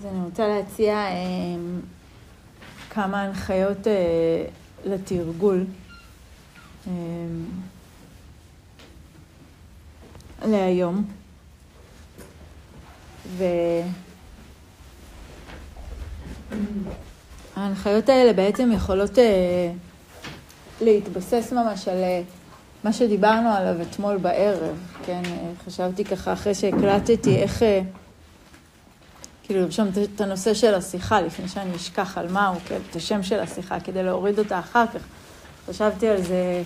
אז אני רוצה להציע אה, כמה הנחיות אה, לתרגול. אה, להיום. וההנחיות האלה בעצם יכולות אה, להתבסס ממש על אה, מה שדיברנו עליו אתמול בערב, כן? חשבתי ככה אחרי שהקלטתי איך... אה, כאילו לרשום את הנושא של השיחה לפני שאני אשכח על מה הוא, כן, את השם של השיחה, כדי להוריד אותה אחר כך. חשבתי על זה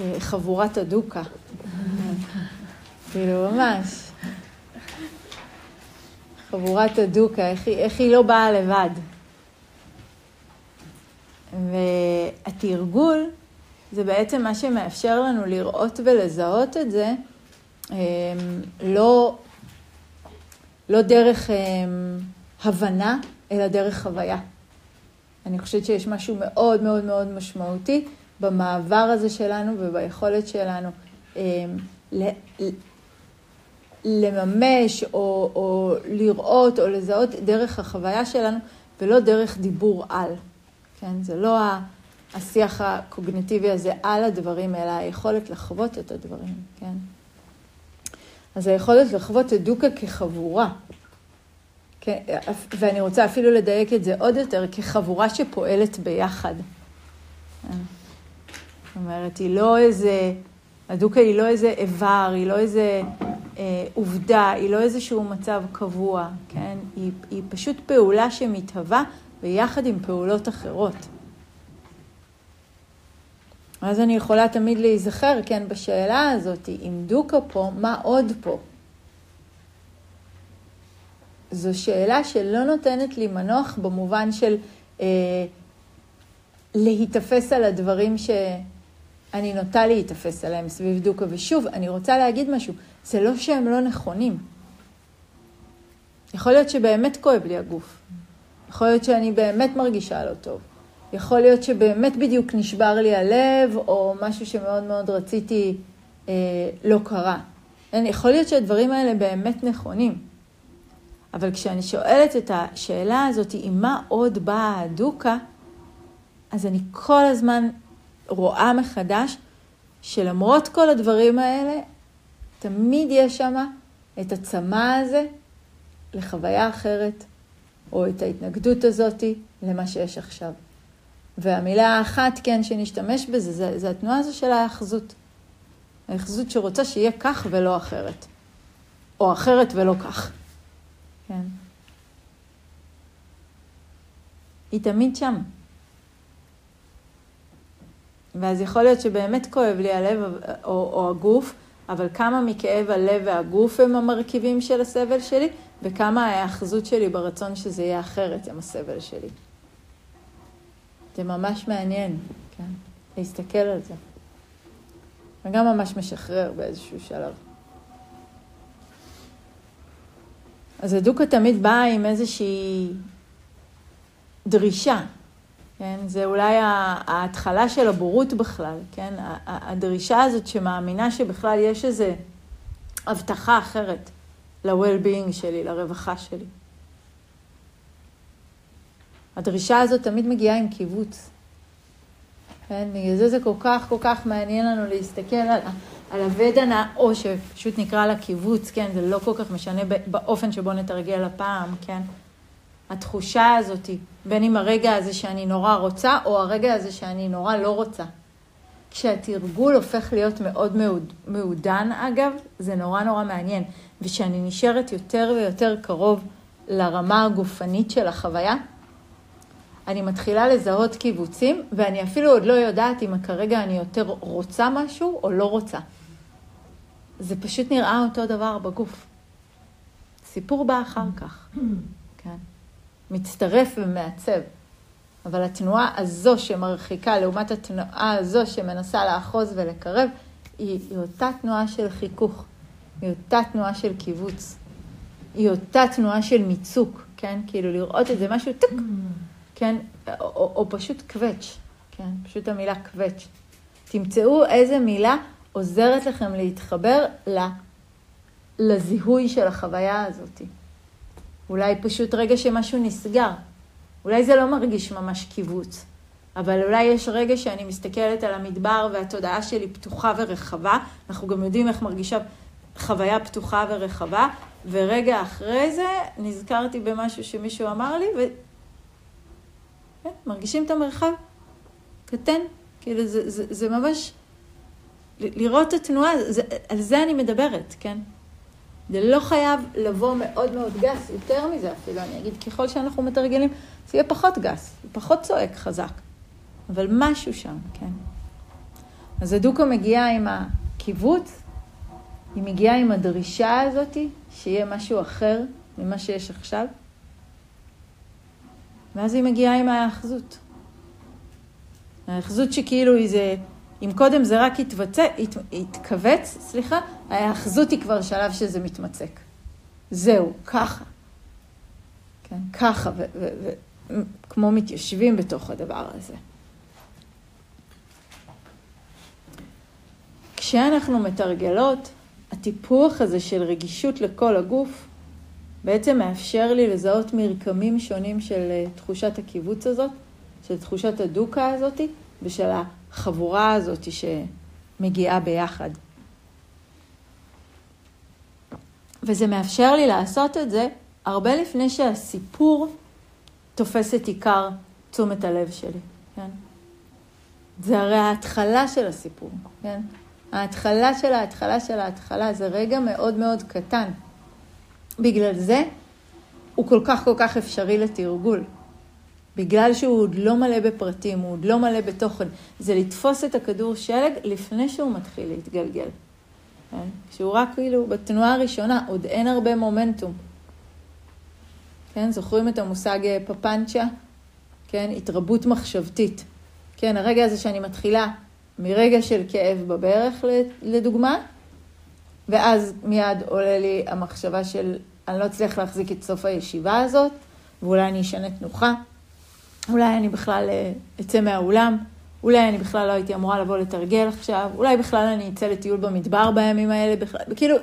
אה, חבורת הדוקה. כאילו, ממש. חבורת הדוקה, איך היא, איך היא לא באה לבד. והתרגול זה בעצם מה שמאפשר לנו לראות ולזהות את זה, אמ, לא, לא דרך אמ, הבנה, אלא דרך חוויה. אני חושבת שיש משהו מאוד מאוד מאוד משמעותי במעבר הזה שלנו וביכולת שלנו אמ, לממש או, או לראות או לזהות דרך החוויה שלנו ולא דרך דיבור על. כן? זה לא השיח הקוגניטיבי הזה על הדברים, אלא היכולת לחוות את הדברים, כן? אז היכולת לחוות את דוקה כחבורה. כן? ואני רוצה אפילו לדייק את זה עוד יותר, כחבורה שפועלת ביחד. כן? זאת אומרת, היא לא איזה, הדוקה היא לא איזה איבר, היא לא איזה אה, עובדה, היא לא איזשהו מצב קבוע, כן? היא, היא פשוט פעולה שמתהווה ביחד עם פעולות אחרות. אז אני יכולה תמיד להיזכר, כן, בשאלה הזאת, אם דוקה פה, מה עוד פה? זו שאלה שלא נותנת לי מנוח במובן של אה, להיתפס על הדברים שאני נוטה להיתפס עליהם סביב דוקה. ושוב, אני רוצה להגיד משהו, זה לא שהם לא נכונים. יכול להיות שבאמת כואב לי הגוף. יכול להיות שאני באמת מרגישה לא טוב. יכול להיות שבאמת בדיוק נשבר לי הלב, או משהו שמאוד מאוד רציתי אה, לא קרה. יכול להיות שהדברים האלה באמת נכונים. אבל כשאני שואלת את השאלה הזאת, עם מה עוד באה הדוקה, אז אני כל הזמן רואה מחדש שלמרות כל הדברים האלה, תמיד יש שם את הצמא הזה לחוויה אחרת, או את ההתנגדות הזאתי למה שיש עכשיו. והמילה האחת, כן, שנשתמש בזה, זה, זה התנועה הזו של ההאחזות. ההאחזות שרוצה שיהיה כך ולא אחרת. או אחרת ולא כך. כן. היא תמיד שם. ואז יכול להיות שבאמת כואב לי הלב או, או הגוף, אבל כמה מכאב הלב והגוף הם המרכיבים של הסבל שלי, וכמה ההאחזות שלי ברצון שזה יהיה אחרת הם הסבל שלי. זה ממש מעניין, כן? להסתכל על זה. וגם ממש משחרר באיזשהו שלב. אז הדוקה תמיד באה עם איזושהי דרישה, כן? זה אולי ההתחלה של הבורות בכלל, כן? הדרישה הזאת שמאמינה שבכלל יש איזו הבטחה אחרת ל-well-being שלי, לרווחה שלי. הדרישה הזאת תמיד מגיעה עם קיבוץ. כן, בגלל זה זה כל כך כל כך מעניין לנו להסתכל על, על הוודנה, או שפשוט נקרא לה קיבוץ, כן, זה לא כל כך משנה באופן שבו נתרגל הפעם, כן. התחושה הזאת, בין אם הרגע הזה שאני נורא רוצה, או הרגע הזה שאני נורא לא רוצה. כשהתרגול הופך להיות מאוד מעודן, אגב, זה נורא נורא מעניין. וכשאני נשארת יותר ויותר קרוב לרמה הגופנית של החוויה, אני מתחילה לזהות קיבוצים, ואני אפילו עוד לא יודעת אם כרגע אני יותר רוצה משהו או לא רוצה. זה פשוט נראה אותו דבר בגוף. סיפור בא אחר כך, כן? מצטרף ומעצב. אבל התנועה הזו שמרחיקה לעומת התנועה הזו שמנסה לאחוז ולקרב, היא, היא אותה תנועה של חיכוך, היא אותה תנועה של קיבוץ, היא אותה תנועה של מיצוק, כן? כאילו לראות את זה משהו טק, כן? או, או, או פשוט קווץ', כן? פשוט המילה קווץ'. תמצאו איזה מילה עוזרת לכם להתחבר לזיהוי של החוויה הזאת. אולי פשוט רגע שמשהו נסגר. אולי זה לא מרגיש ממש קיבוץ, אבל אולי יש רגע שאני מסתכלת על המדבר והתודעה שלי פתוחה ורחבה, אנחנו גם יודעים איך מרגישה חוויה פתוחה ורחבה, ורגע אחרי זה נזכרתי במשהו שמישהו אמר לי. כן, מרגישים את המרחב קטן, כאילו זה, זה, זה ממש, לראות את התנועה, זה, על זה אני מדברת, כן? זה לא חייב לבוא מאוד מאוד גס, יותר מזה אפילו, אני אגיד, ככל שאנחנו מתרגלים, זה יהיה פחות גס, פחות צועק חזק, אבל משהו שם, כן? אז הדוקה מגיעה עם הקיבוץ, היא מגיעה עם הדרישה הזאת, שיהיה משהו אחר ממה שיש עכשיו, ואז היא מגיעה עם ההאחזות. ההאחזות שכאילו היא זה, אם קודם זה רק התבצע, הת, התכווץ, סליחה, ההאחזות היא כבר שלב שזה מתמצק. זהו, ככה. כן, ככה, וכמו מתיישבים בתוך הדבר הזה. כשאנחנו מתרגלות, הטיפוח הזה של רגישות לכל הגוף בעצם מאפשר לי לזהות מרקמים שונים של אה, תחושת הקיבוץ הזאת, של תחושת הדוקה הזאת ושל החבורה הזאת שמגיעה ביחד. וזה מאפשר לי לעשות את זה הרבה לפני שהסיפור תופס את עיקר תשומת הלב שלי, כן? זה הרי ההתחלה של הסיפור, כן? ההתחלה של ההתחלה של ההתחלה זה רגע מאוד מאוד קטן. בגלל זה הוא כל כך כל כך אפשרי לתרגול. בגלל שהוא עוד לא מלא בפרטים, הוא עוד לא מלא בתוכן. זה לתפוס את הכדור שלג לפני שהוא מתחיל להתגלגל. כן? כשהוא רק כאילו בתנועה הראשונה, עוד אין הרבה מומנטום. כן, זוכרים את המושג אה, פפנצ'ה? כן, התרבות מחשבתית. כן, הרגע הזה שאני מתחילה מרגע של כאב בברך, לדוגמה, ואז מיד עולה לי המחשבה של אני לא אצליח להחזיק את סוף הישיבה הזאת, ואולי אני אשנה תנוחה, אולי אני בכלל אה, אצא מהאולם, אולי אני בכלל לא הייתי אמורה לבוא לתרגל עכשיו, אולי בכלל אני אצא לטיול במדבר בימים האלה, בכלל, כאילו,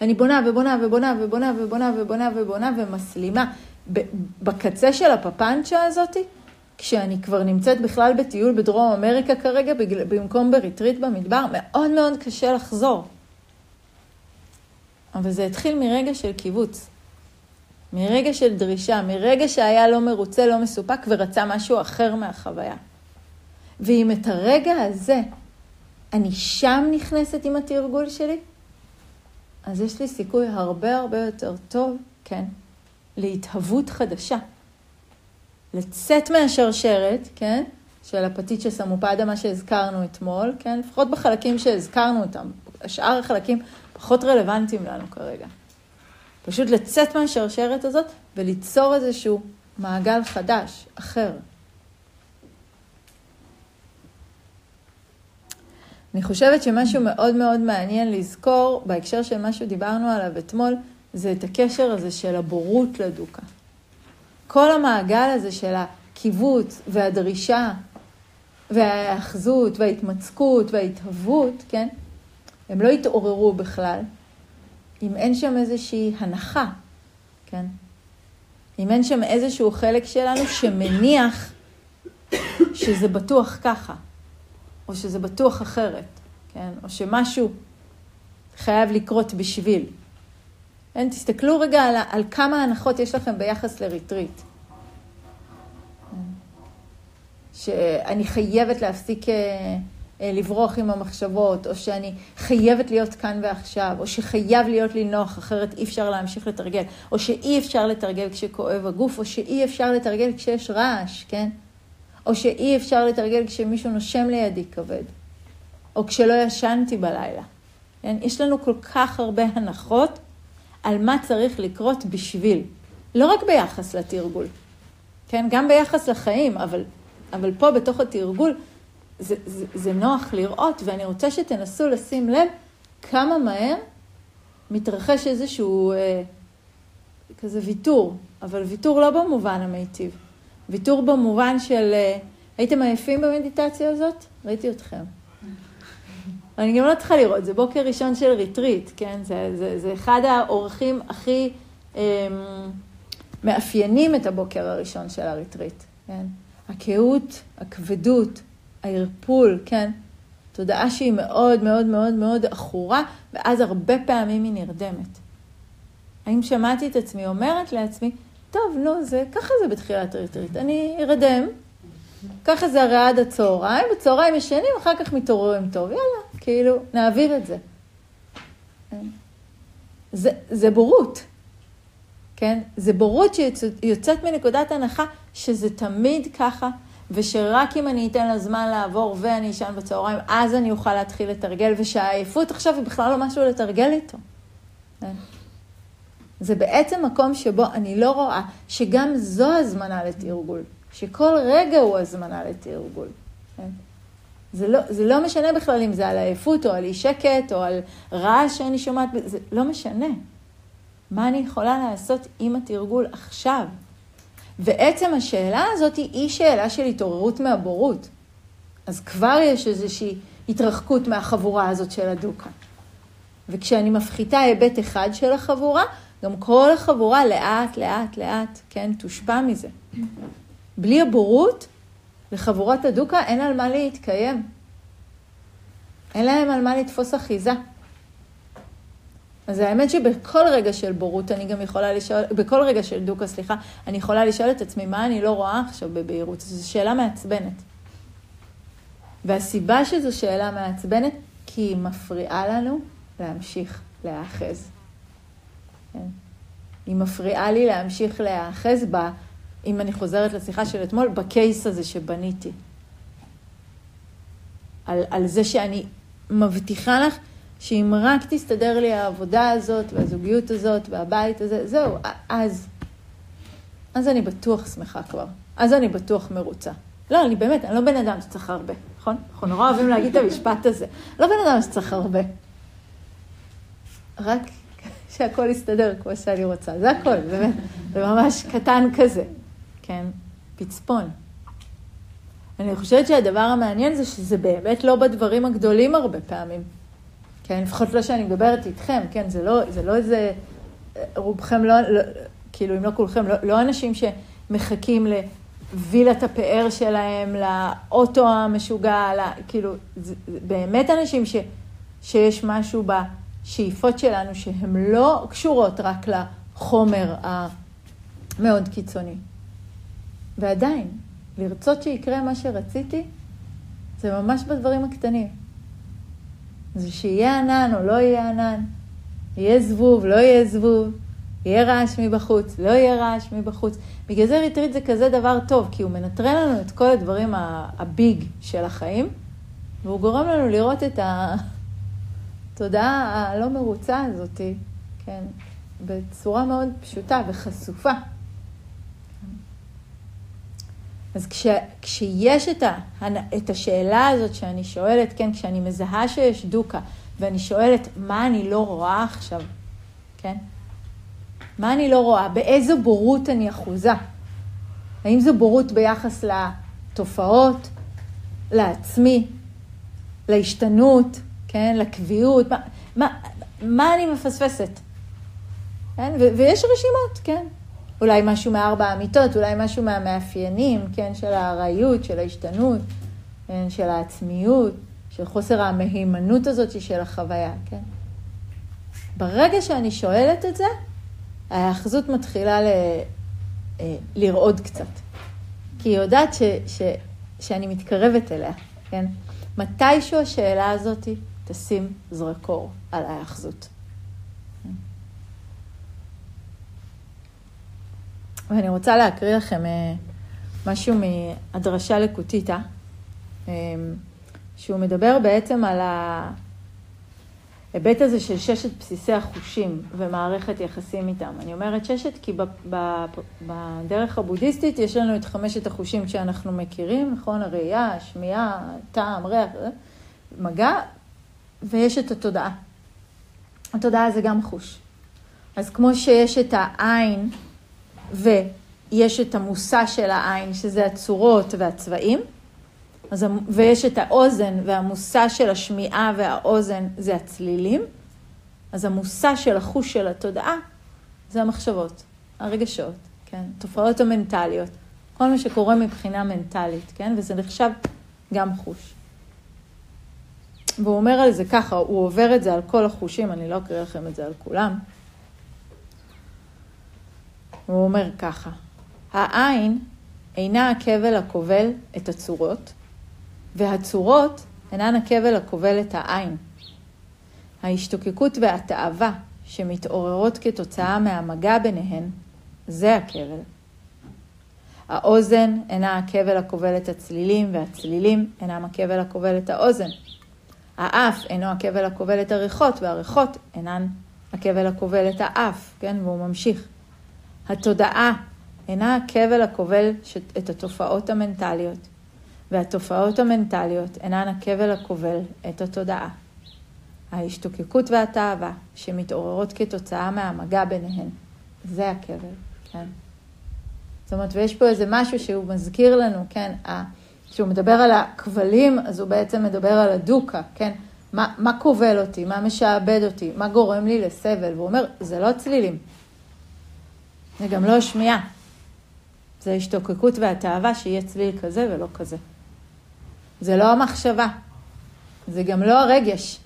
אני בונה ובונה ובונה ובונה ובונה ובונה ובונה ומסלימה. בקצה של הפפנצ'ה הזאתי, כשאני כבר נמצאת בכלל בטיול בדרום אמריקה כרגע, במקום בריטריט במדבר, מאוד מאוד קשה לחזור. אבל זה התחיל מרגע של קיבוץ, מרגע של דרישה, מרגע שהיה לא מרוצה, לא מסופק ורצה משהו אחר מהחוויה. ואם את הרגע הזה אני שם נכנסת עם התרגול שלי, אז יש לי סיכוי הרבה הרבה יותר טוב, כן, להתהוות חדשה. לצאת מהשרשרת, כן, של הפטיצ'ה סמופדה, מה שהזכרנו אתמול, כן, לפחות בחלקים שהזכרנו אותם. השאר החלקים פחות רלוונטיים לנו כרגע. פשוט לצאת מהשרשרת הזאת וליצור איזשהו מעגל חדש, אחר. אני חושבת שמשהו מאוד מאוד מעניין לזכור בהקשר של מה שדיברנו עליו אתמול, זה את הקשר הזה של הבורות לדוקה. כל המעגל הזה של הקיבוץ והדרישה וההאחזות וההתמצקות וההתהוות, כן? הם לא יתעוררו בכלל אם אין שם איזושהי הנחה, כן? אם אין שם איזשהו חלק שלנו שמניח שזה בטוח ככה, או שזה בטוח אחרת, כן? או שמשהו חייב לקרות בשביל. כן? תסתכלו רגע על, על כמה הנחות יש לכם ביחס לריטריט. שאני חייבת להפסיק אה, לברוח עם המחשבות, או שאני חייבת להיות כאן ועכשיו, או שחייב להיות לי נוח, אחרת אי אפשר להמשיך לתרגל, או שאי אפשר לתרגל כשכואב הגוף, או שאי אפשר לתרגל כשיש רעש, כן? או שאי אפשר לתרגל כשמישהו נושם לידי כבד, או כשלא ישנתי בלילה. כן? יש לנו כל כך הרבה הנחות על מה צריך לקרות בשביל, לא רק ביחס לתרגול, כן? גם ביחס לחיים, אבל, אבל פה בתוך התרגול, זה, זה, זה נוח לראות, ואני רוצה שתנסו לשים לב כמה מהר מתרחש איזשהו אה, כזה ויתור, אבל ויתור לא במובן המיטיב, ויתור במובן של, אה, הייתם עייפים במדיטציה הזאת? ראיתי אתכם. אני גם לא צריכה לראות, זה בוקר ראשון של ריטריט, כן? זה, זה, זה אחד האורחים הכי אה, שמאפיינים את הבוקר הראשון של הריטריט, כן? הקהות, הכבדות, הערפול, כן? תודעה שהיא מאוד מאוד מאוד מאוד עכורה, ואז הרבה פעמים היא נרדמת. האם שמעתי את עצמי אומרת לעצמי, טוב, נו, זה, ככה זה בתחילת הריטריט, אני ארדם, ככה זה הרי עד הצהריים, בצהריים ישנים, אחר כך מתעוררים טוב, יאללה, כאילו, נעביר את זה. זה, זה בורות, כן? זה בורות שיוצאת מנקודת הנחה שזה תמיד ככה, ושרק אם אני אתן לה זמן לעבור ואני אשן בצהריים, אז אני אוכל להתחיל לתרגל, ושהעייפות עכשיו היא בכלל לא משהו לתרגל איתו. כן? זה בעצם מקום שבו אני לא רואה שגם זו הזמנה לתרגול, שכל רגע הוא הזמנה לתרגול. כן? זה לא, זה לא משנה בכלל אם זה על עייפות או על אי שקט או על רעש שאני שומעת, זה לא משנה. מה אני יכולה לעשות עם התרגול עכשיו? ועצם השאלה הזאת היא שאלה של התעוררות מהבורות. אז כבר יש איזושהי התרחקות מהחבורה הזאת של הדוקה. וכשאני מפחיתה היבט אחד של החבורה, גם כל החבורה לאט, לאט, לאט, כן, תושפע מזה. בלי הבורות, לחבורת הדוקה אין על מה להתקיים. אין להם על מה לתפוס אחיזה. אז האמת שבכל רגע של בורות אני גם יכולה לשאול, בכל רגע של דוקה, סליחה, אני יכולה לשאול את עצמי, מה אני לא רואה עכשיו בבהירות? זו שאלה מעצבנת. והסיבה שזו שאלה מעצבנת, כי היא מפריעה לנו להמשיך להיאחז. כן? היא מפריעה לי להמשיך להיאחז בה, אם אני חוזרת לשיחה של אתמול, בקייס הזה שבניתי. על, על זה שאני מבטיחה לך שאם רק תסתדר לי העבודה הזאת והזוגיות הזאת והבית הזה, זהו, אז, אז אני בטוח שמחה כבר. אז אני בטוח מרוצה. לא, אני באמת, אני לא בן אדם שצריך הרבה, נכון? אנחנו נורא אוהבים להגיד את המשפט הזה. לא בן אדם שצריך הרבה. רק שהכל יסתדר כמו שאני רוצה. זה הכל, באמת. זה ממש קטן כזה. כן, פצפון. אני חושבת שהדבר המעניין זה שזה באמת לא בדברים הגדולים הרבה פעמים. כן, לפחות לא שאני מדברת איתכם, כן, זה לא, זה לא איזה, רובכם לא, לא כאילו אם לא כולכם, לא, לא אנשים שמחכים לווילת הפאר שלהם, לאוטו המשוגע, לה, כאילו, זה, זה באמת אנשים ש, שיש משהו בשאיפות שלנו שהן לא קשורות רק לחומר המאוד קיצוני. ועדיין, לרצות שיקרה מה שרציתי, זה ממש בדברים הקטנים. זה שיהיה ענן או לא יהיה ענן, יהיה זבוב, לא יהיה זבוב, יהיה רעש מבחוץ, לא יהיה רעש מבחוץ. בגלל זה retreat זה כזה דבר טוב, כי הוא מנטרל לנו את כל הדברים ה big של החיים, והוא גורם לנו לראות את התודעה הלא מרוצה הזאת, כן, בצורה מאוד פשוטה וחשופה. אז כש, כשיש את, ה, את השאלה הזאת שאני שואלת, כן, כשאני מזהה שיש דוקה, ואני שואלת, מה אני לא רואה עכשיו, כן? מה אני לא רואה? באיזו בורות אני אחוזה? האם זו בורות ביחס לתופעות, לעצמי, להשתנות, כן, לקביעות? מה, מה, מה אני מפספסת? כן? ו- ויש רשימות, כן. אולי משהו מארבע אמיתות, אולי משהו מהמאפיינים, כן, של הארעיות, של ההשתנות, כן, של העצמיות, של חוסר המהימנות הזאת של החוויה, כן. ברגע שאני שואלת את זה, ההאחזות מתחילה ל... אה, לרעוד קצת. כי היא יודעת ש... ש... שאני מתקרבת אליה, כן? מתישהו השאלה הזאת תשים זרקור על ההאחזות. ואני רוצה להקריא לכם אה, משהו מהדרשה לקוטיטה, אה, שהוא מדבר בעצם על ההיבט הזה של ששת בסיסי החושים ומערכת יחסים איתם. אני אומרת ששת כי בדרך הבודהיסטית יש לנו את חמשת החושים שאנחנו מכירים, נכון? הראייה, השמיעה, טעם, ריח, אה, מגע, ויש את התודעה. התודעה זה גם חוש. אז כמו שיש את העין, ויש את המושא של העין, שזה הצורות והצבעים, אז, ויש את האוזן והמושא של השמיעה והאוזן זה הצלילים, אז המושא של החוש של התודעה זה המחשבות, הרגשות, כן? תופעות המנטליות. כל מה שקורה מבחינה מנטלית, כן? וזה נחשב גם חוש. והוא אומר על זה ככה, הוא עובר את זה על כל החושים, אני לא אקריא לכם את זה על כולם. הוא אומר ככה, העין אינה הכבל הכובל את הצורות, והצורות אינן הכבל הכובל את העין. ההשתוקקות והתאווה שמתעוררות כתוצאה מהמגע ביניהן, זה הכבל. האוזן אינה הכבל הכובל את הצלילים, והצלילים אינם הכבל הכובל את האוזן. האף אינו הכבל הכובל את הריחות, והריחות אינן הכבל הכובל את האף, כן? והוא ממשיך. התודעה אינה הכבל הכובל את התופעות המנטליות, והתופעות המנטליות אינן הכבל הכובל את התודעה. ההשתוקקות והתאווה שמתעוררות כתוצאה מהמגע ביניהן, זה הכבל, כן? זאת אומרת, ויש פה איזה משהו שהוא מזכיר לנו, כן, כשהוא מדבר על הכבלים, אז הוא בעצם מדבר על הדוקה, כן? מה, מה כובל אותי, מה משעבד אותי, מה גורם לי לסבל, והוא אומר, זה לא צלילים, זה גם לא השמיעה, זה ההשתוקקות והתאווה שיהיה צליל כזה ולא כזה. זה לא המחשבה, זה גם לא הרגש.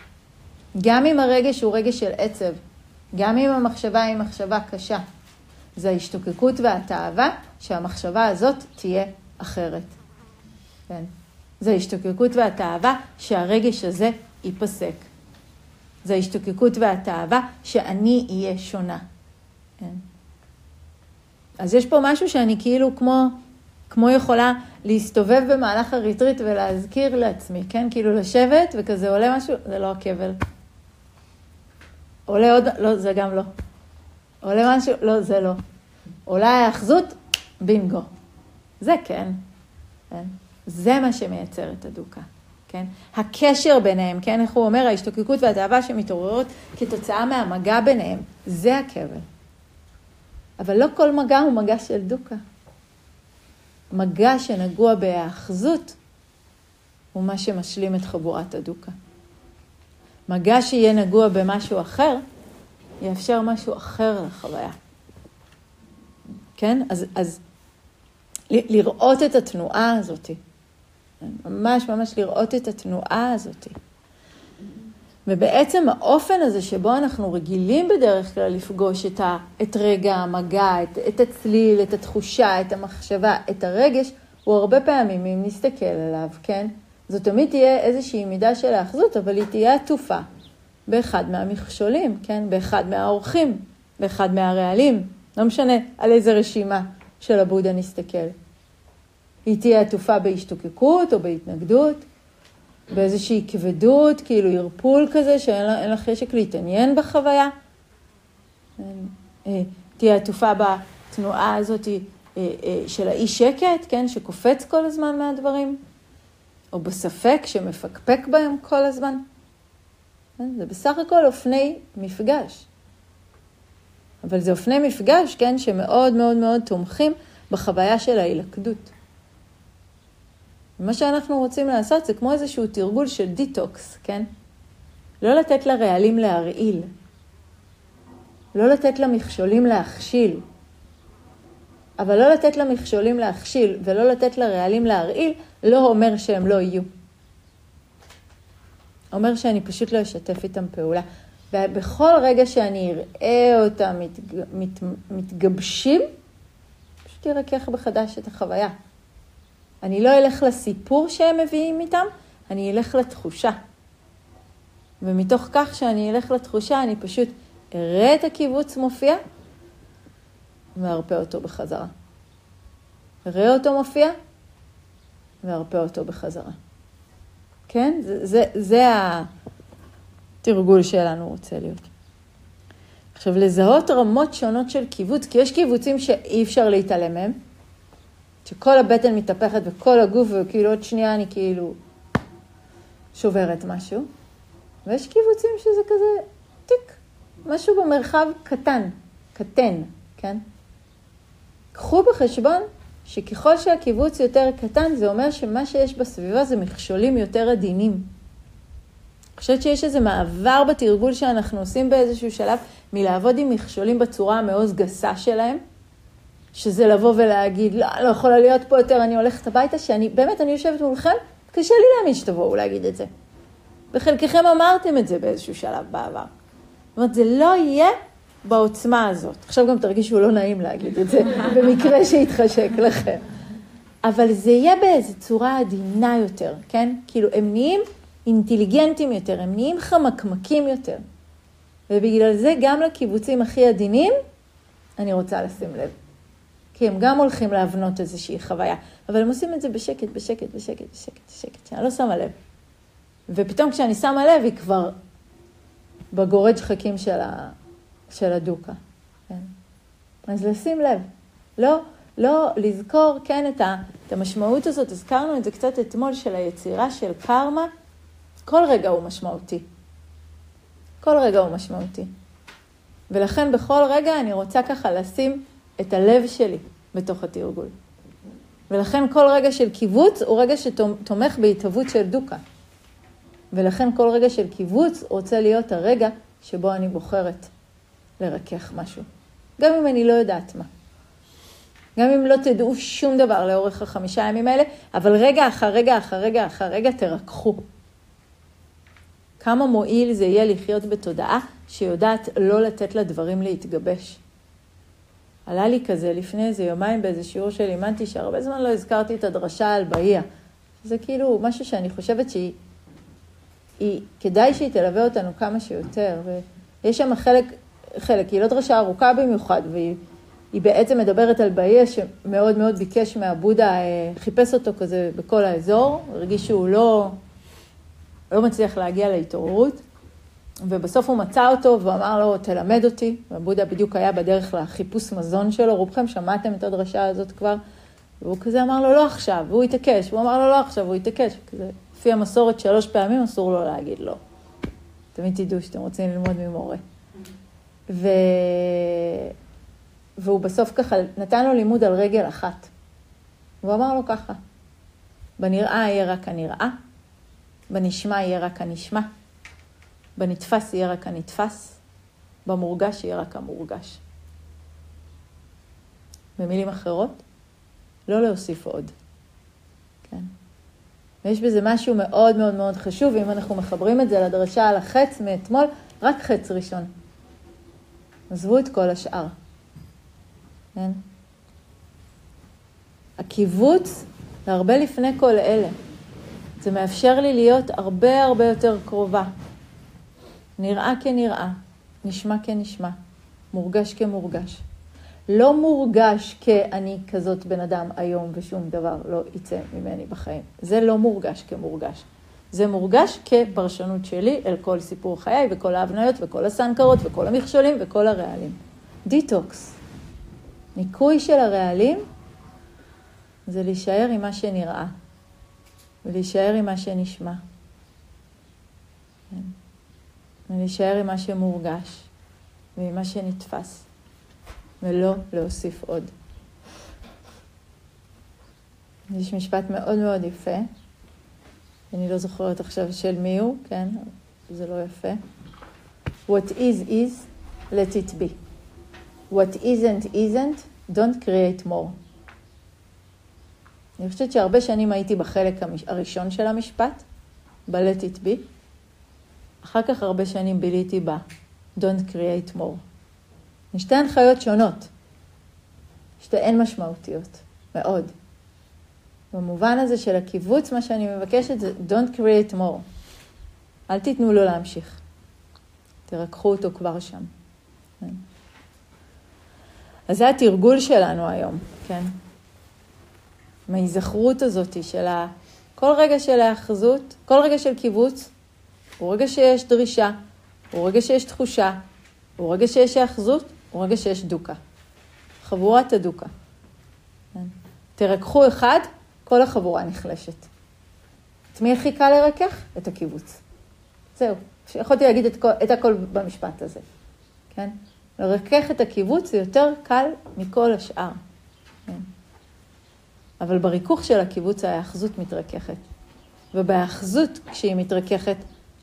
גם אם הרגש הוא רגש של עצב, גם אם המחשבה היא מחשבה קשה, זה ההשתוקקות והתאווה שהמחשבה הזאת תהיה אחרת. כן. זה ההשתוקקות והתאווה שהרגש הזה ייפסק. זה ההשתוקקות והתאווה שאני אהיה שונה. כן. אז יש פה משהו שאני כאילו כמו, כמו יכולה להסתובב במהלך הריטריט ולהזכיר לעצמי, כן? כאילו לשבת וכזה עולה משהו, זה לא הכבל. עולה עוד, לא, זה גם לא. עולה משהו, לא, זה לא. עולה ההאחזות, בינגו. זה כן. כן. זה מה שמייצר את הדוקה, כן? הקשר ביניהם, כן? איך הוא אומר? ההשתוקקות והתאווה שמתעוררות כתוצאה מהמגע ביניהם, זה הכבל. אבל לא כל מגע הוא מגע של דוקה. מגע שנגוע בהאחזות הוא מה שמשלים את חבורת הדוקה. מגע שיהיה נגוע במשהו אחר, יאפשר משהו אחר לחוויה. כן? אז, אז לראות את התנועה הזאת, ממש ממש לראות את התנועה הזאת. ובעצם האופן הזה שבו אנחנו רגילים בדרך כלל לפגוש את, ה, את רגע המגע, את, את הצליל, את התחושה, את המחשבה, את הרגש, הוא הרבה פעמים, אם נסתכל עליו, כן? זו תמיד תהיה איזושהי מידה של האחזות, אבל היא תהיה עטופה באחד מהמכשולים, כן? באחד מהאורחים, באחד מהרעלים, לא משנה על איזה רשימה של הבודה נסתכל. היא תהיה עטופה בהשתוקקות או בהתנגדות, באיזושהי כבדות, כאילו ערפול כזה, שאין לך חשק להתעניין בחוויה. אה, תהיה עטופה בתנועה הזאת אה, אה, של האי שקט, כן, שקופץ כל הזמן מהדברים, או בספק שמפקפק בהם כל הזמן. זה בסך הכל אופני מפגש. אבל זה אופני מפגש, כן, שמאוד מאוד מאוד תומכים בחוויה של ההילכדות. מה שאנחנו רוצים לעשות זה כמו איזשהו תרגול של דיטוקס, כן? לא לתת לרעלים להרעיל. לא לתת למכשולים להכשיל. אבל לא לתת למכשולים להכשיל ולא לתת לרעלים להרעיל, לא אומר שהם לא יהיו. אומר שאני פשוט לא אשתף איתם פעולה. ובכל רגע שאני אראה אותם מת, מת, מתגבשים, פשוט ארכך בחדש את החוויה. אני לא אלך לסיפור שהם מביאים איתם, אני אלך לתחושה. ומתוך כך שאני אלך לתחושה, אני פשוט אראה את הקיבוץ מופיע וארפה אותו בחזרה. אראה אותו מופיע וארפה אותו בחזרה. כן? זה, זה, זה התרגול שלנו רוצה להיות. עכשיו, לזהות רמות שונות של קיבוץ, כי יש קיבוצים שאי אפשר להתעלם מהם, שכל הבטן מתהפכת וכל הגוף, וכאילו עוד שנייה אני כאילו שוברת משהו. ויש קיבוצים שזה כזה טיק, משהו במרחב קטן, קטן, כן? קחו בחשבון שככל שהקיבוץ יותר קטן, זה אומר שמה שיש בסביבה זה מכשולים יותר עדינים. אני חושבת שיש איזה מעבר בתרגול שאנחנו עושים באיזשהו שלב מלעבוד עם מכשולים בצורה המאוד גסה שלהם, שזה לבוא ולהגיד, לא, לא יכולה להיות פה יותר, אני הולכת הביתה, שאני, באמת, אני יושבת מולכם, קשה לי להאמין שתבואו להגיד את זה. וחלקכם אמרתם את זה באיזשהו שלב בעבר. זאת אומרת, זה לא יהיה בעוצמה הזאת. עכשיו גם תרגישו לא נעים להגיד את זה, במקרה שיתחשק לכם. אבל זה יהיה באיזו צורה עדינה יותר, כן? כאילו, הם נהיים אינטליגנטים יותר, הם נהיים חמקמקים יותר. ובגלל זה גם לקיבוצים הכי עדינים, אני רוצה לשים לב. כי הם גם הולכים להבנות איזושהי חוויה, אבל הם עושים את זה בשקט, בשקט, בשקט, בשקט, בשקט, שאני לא שמה לב. ופתאום כשאני שמה לב, היא כבר בגורד שחקים של, ה, של הדוקה. כן? אז לשים לב. לא, לא לזכור, כן, את, ה, את המשמעות הזאת, הזכרנו את זה קצת אתמול, של היצירה של קרמה. כל רגע הוא משמעותי. כל רגע הוא משמעותי. ולכן בכל רגע אני רוצה ככה לשים את הלב שלי בתוך התרגול. ולכן כל רגע של קיבוץ הוא רגע שתומך בהתהוות של דוקה. ולכן כל רגע של קיבוץ רוצה להיות הרגע שבו אני בוחרת לרכך משהו. גם אם אני לא יודעת מה. גם אם לא תדעו שום דבר לאורך החמישה ימים האלה, אבל רגע אחר רגע אחר רגע אחר רגע תרככו. כמה מועיל זה יהיה לחיות בתודעה שיודעת לא לתת לדברים להתגבש. עלה לי כזה לפני איזה יומיים באיזה שיעור שלימדתי, שהרבה זמן לא הזכרתי את הדרשה על באיה. זה כאילו משהו שאני חושבת שהיא, היא, כדאי שהיא תלווה אותנו כמה שיותר. ויש שם חלק, חלק, היא לא דרשה ארוכה במיוחד, והיא בעצם מדברת על באיה שמאוד מאוד ביקש מהבודה, אה, חיפש אותו כזה בכל האזור, הרגיש שהוא לא, לא מצליח להגיע להתעוררות. ובסוף הוא מצא אותו ואמר לו, תלמד אותי. ובודה בדיוק היה בדרך לחיפוש מזון שלו, רובכם שמעתם את הדרשה הזאת כבר. והוא כזה אמר לו, לא עכשיו, והוא התעקש. והוא אמר לו, לא עכשיו, והוא התעקש. כזה, לפי המסורת, שלוש פעמים אסור לו להגיד לא. תמיד תדעו שאתם רוצים ללמוד ממורה. ו... והוא בסוף ככה נתן לו לימוד על רגל אחת. והוא אמר לו ככה, בנראה יהיה רק הנראה, בנשמע יהיה רק הנשמע. בנתפס יהיה רק הנתפס, במורגש יהיה רק המורגש. במילים אחרות, לא להוסיף עוד. כן? ויש בזה משהו מאוד מאוד מאוד חשוב, אם אנחנו מחברים את זה לדרשה על החץ מאתמול, רק חץ ראשון. עזבו את כל השאר. כן? הקיבוץ זה הרבה לפני כל אלה. זה מאפשר לי להיות הרבה הרבה יותר קרובה. נראה כנראה, נשמע כנשמע, מורגש כמורגש. לא מורגש כאני כזאת בן אדם היום ושום דבר לא יצא ממני בחיים. זה לא מורגש כמורגש. זה מורגש כפרשנות שלי אל כל סיפור חיי וכל ההבניות וכל הסנקרות וכל המכשולים וכל הרעלים. דיטוקס. ניקוי של הרעלים זה להישאר עם מה שנראה ולהישאר עם מה שנשמע. כן. ולהישאר עם מה שמורגש ועם מה שנתפס, ולא להוסיף עוד. יש משפט מאוד מאוד יפה, אני לא זוכרת עכשיו של מי הוא, כן? זה לא יפה. What is is, let it be. What isn't isn't, don't create more. אני חושבת שהרבה שנים הייתי בחלק הראשון של המשפט, ב-let it be, אחר כך הרבה שנים ביליתי בה, Don't create more. שתי הנחיות שונות, שתיהן משמעותיות, מאוד. במובן הזה של הקיבוץ, מה שאני מבקשת זה Don't create more. אל תיתנו לו להמשיך. תרככו אותו כבר שם. כן. אז זה התרגול שלנו היום, כן? מההיזכרות הזאת של ה... כל רגע של ההאחזות, כל רגע של קיבוץ, הוא רגע שיש דרישה, הוא רגע שיש תחושה, הוא רגע שיש היאחזות, הוא רגע שיש דוקה. חבורת הדוקה. כן? תרככו אחד, כל החבורה נחלשת. את מי הכי קל לרכך? את הקיבוץ. זהו. יכולתי להגיד את, כל, את הכל במשפט הזה. כן? לרכך את הקיבוץ זה יותר קל מכל השאר. כן? אבל בריכוך של הקיבוץ ההאחזות מתרככת. ובהאחזות, כשהיא מתרככת,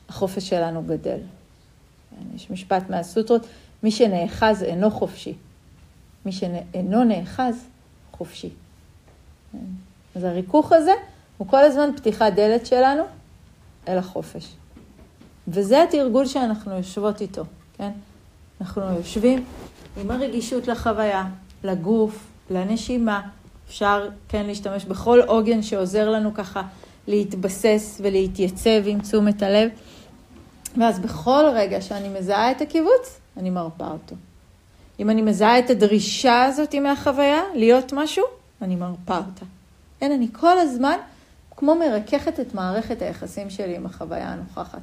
החופש שלנו גדל. יש משפט מהסוטרות, מי שנאחז אינו חופשי. מי שאינו נאחז, חופשי. אז הריכוך הזה הוא כל הזמן פתיחת דלת שלנו אל החופש. וזה התרגול שאנחנו יושבות איתו, כן? אנחנו יושבים עם הרגישות לחוויה, לגוף, לנשימה. אפשר כן להשתמש בכל עוגן שעוזר לנו ככה להתבסס ולהתייצב עם תשומת הלב. ואז בכל רגע שאני מזהה את הקיבוץ, אני מרפה אותו. אם אני מזהה את הדרישה הזאת מהחוויה, להיות משהו, אני מרפה אותה. כן, אני כל הזמן כמו מרככת את מערכת היחסים שלי עם החוויה הנוכחת.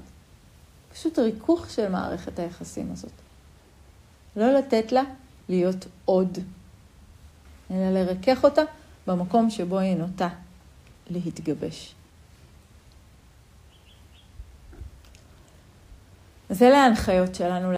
פשוט ריכוך של מערכת היחסים הזאת. לא לתת לה להיות עוד, אלא לרכך אותה במקום שבו היא נוטה להתגבש. אז אלה ההנחיות שלנו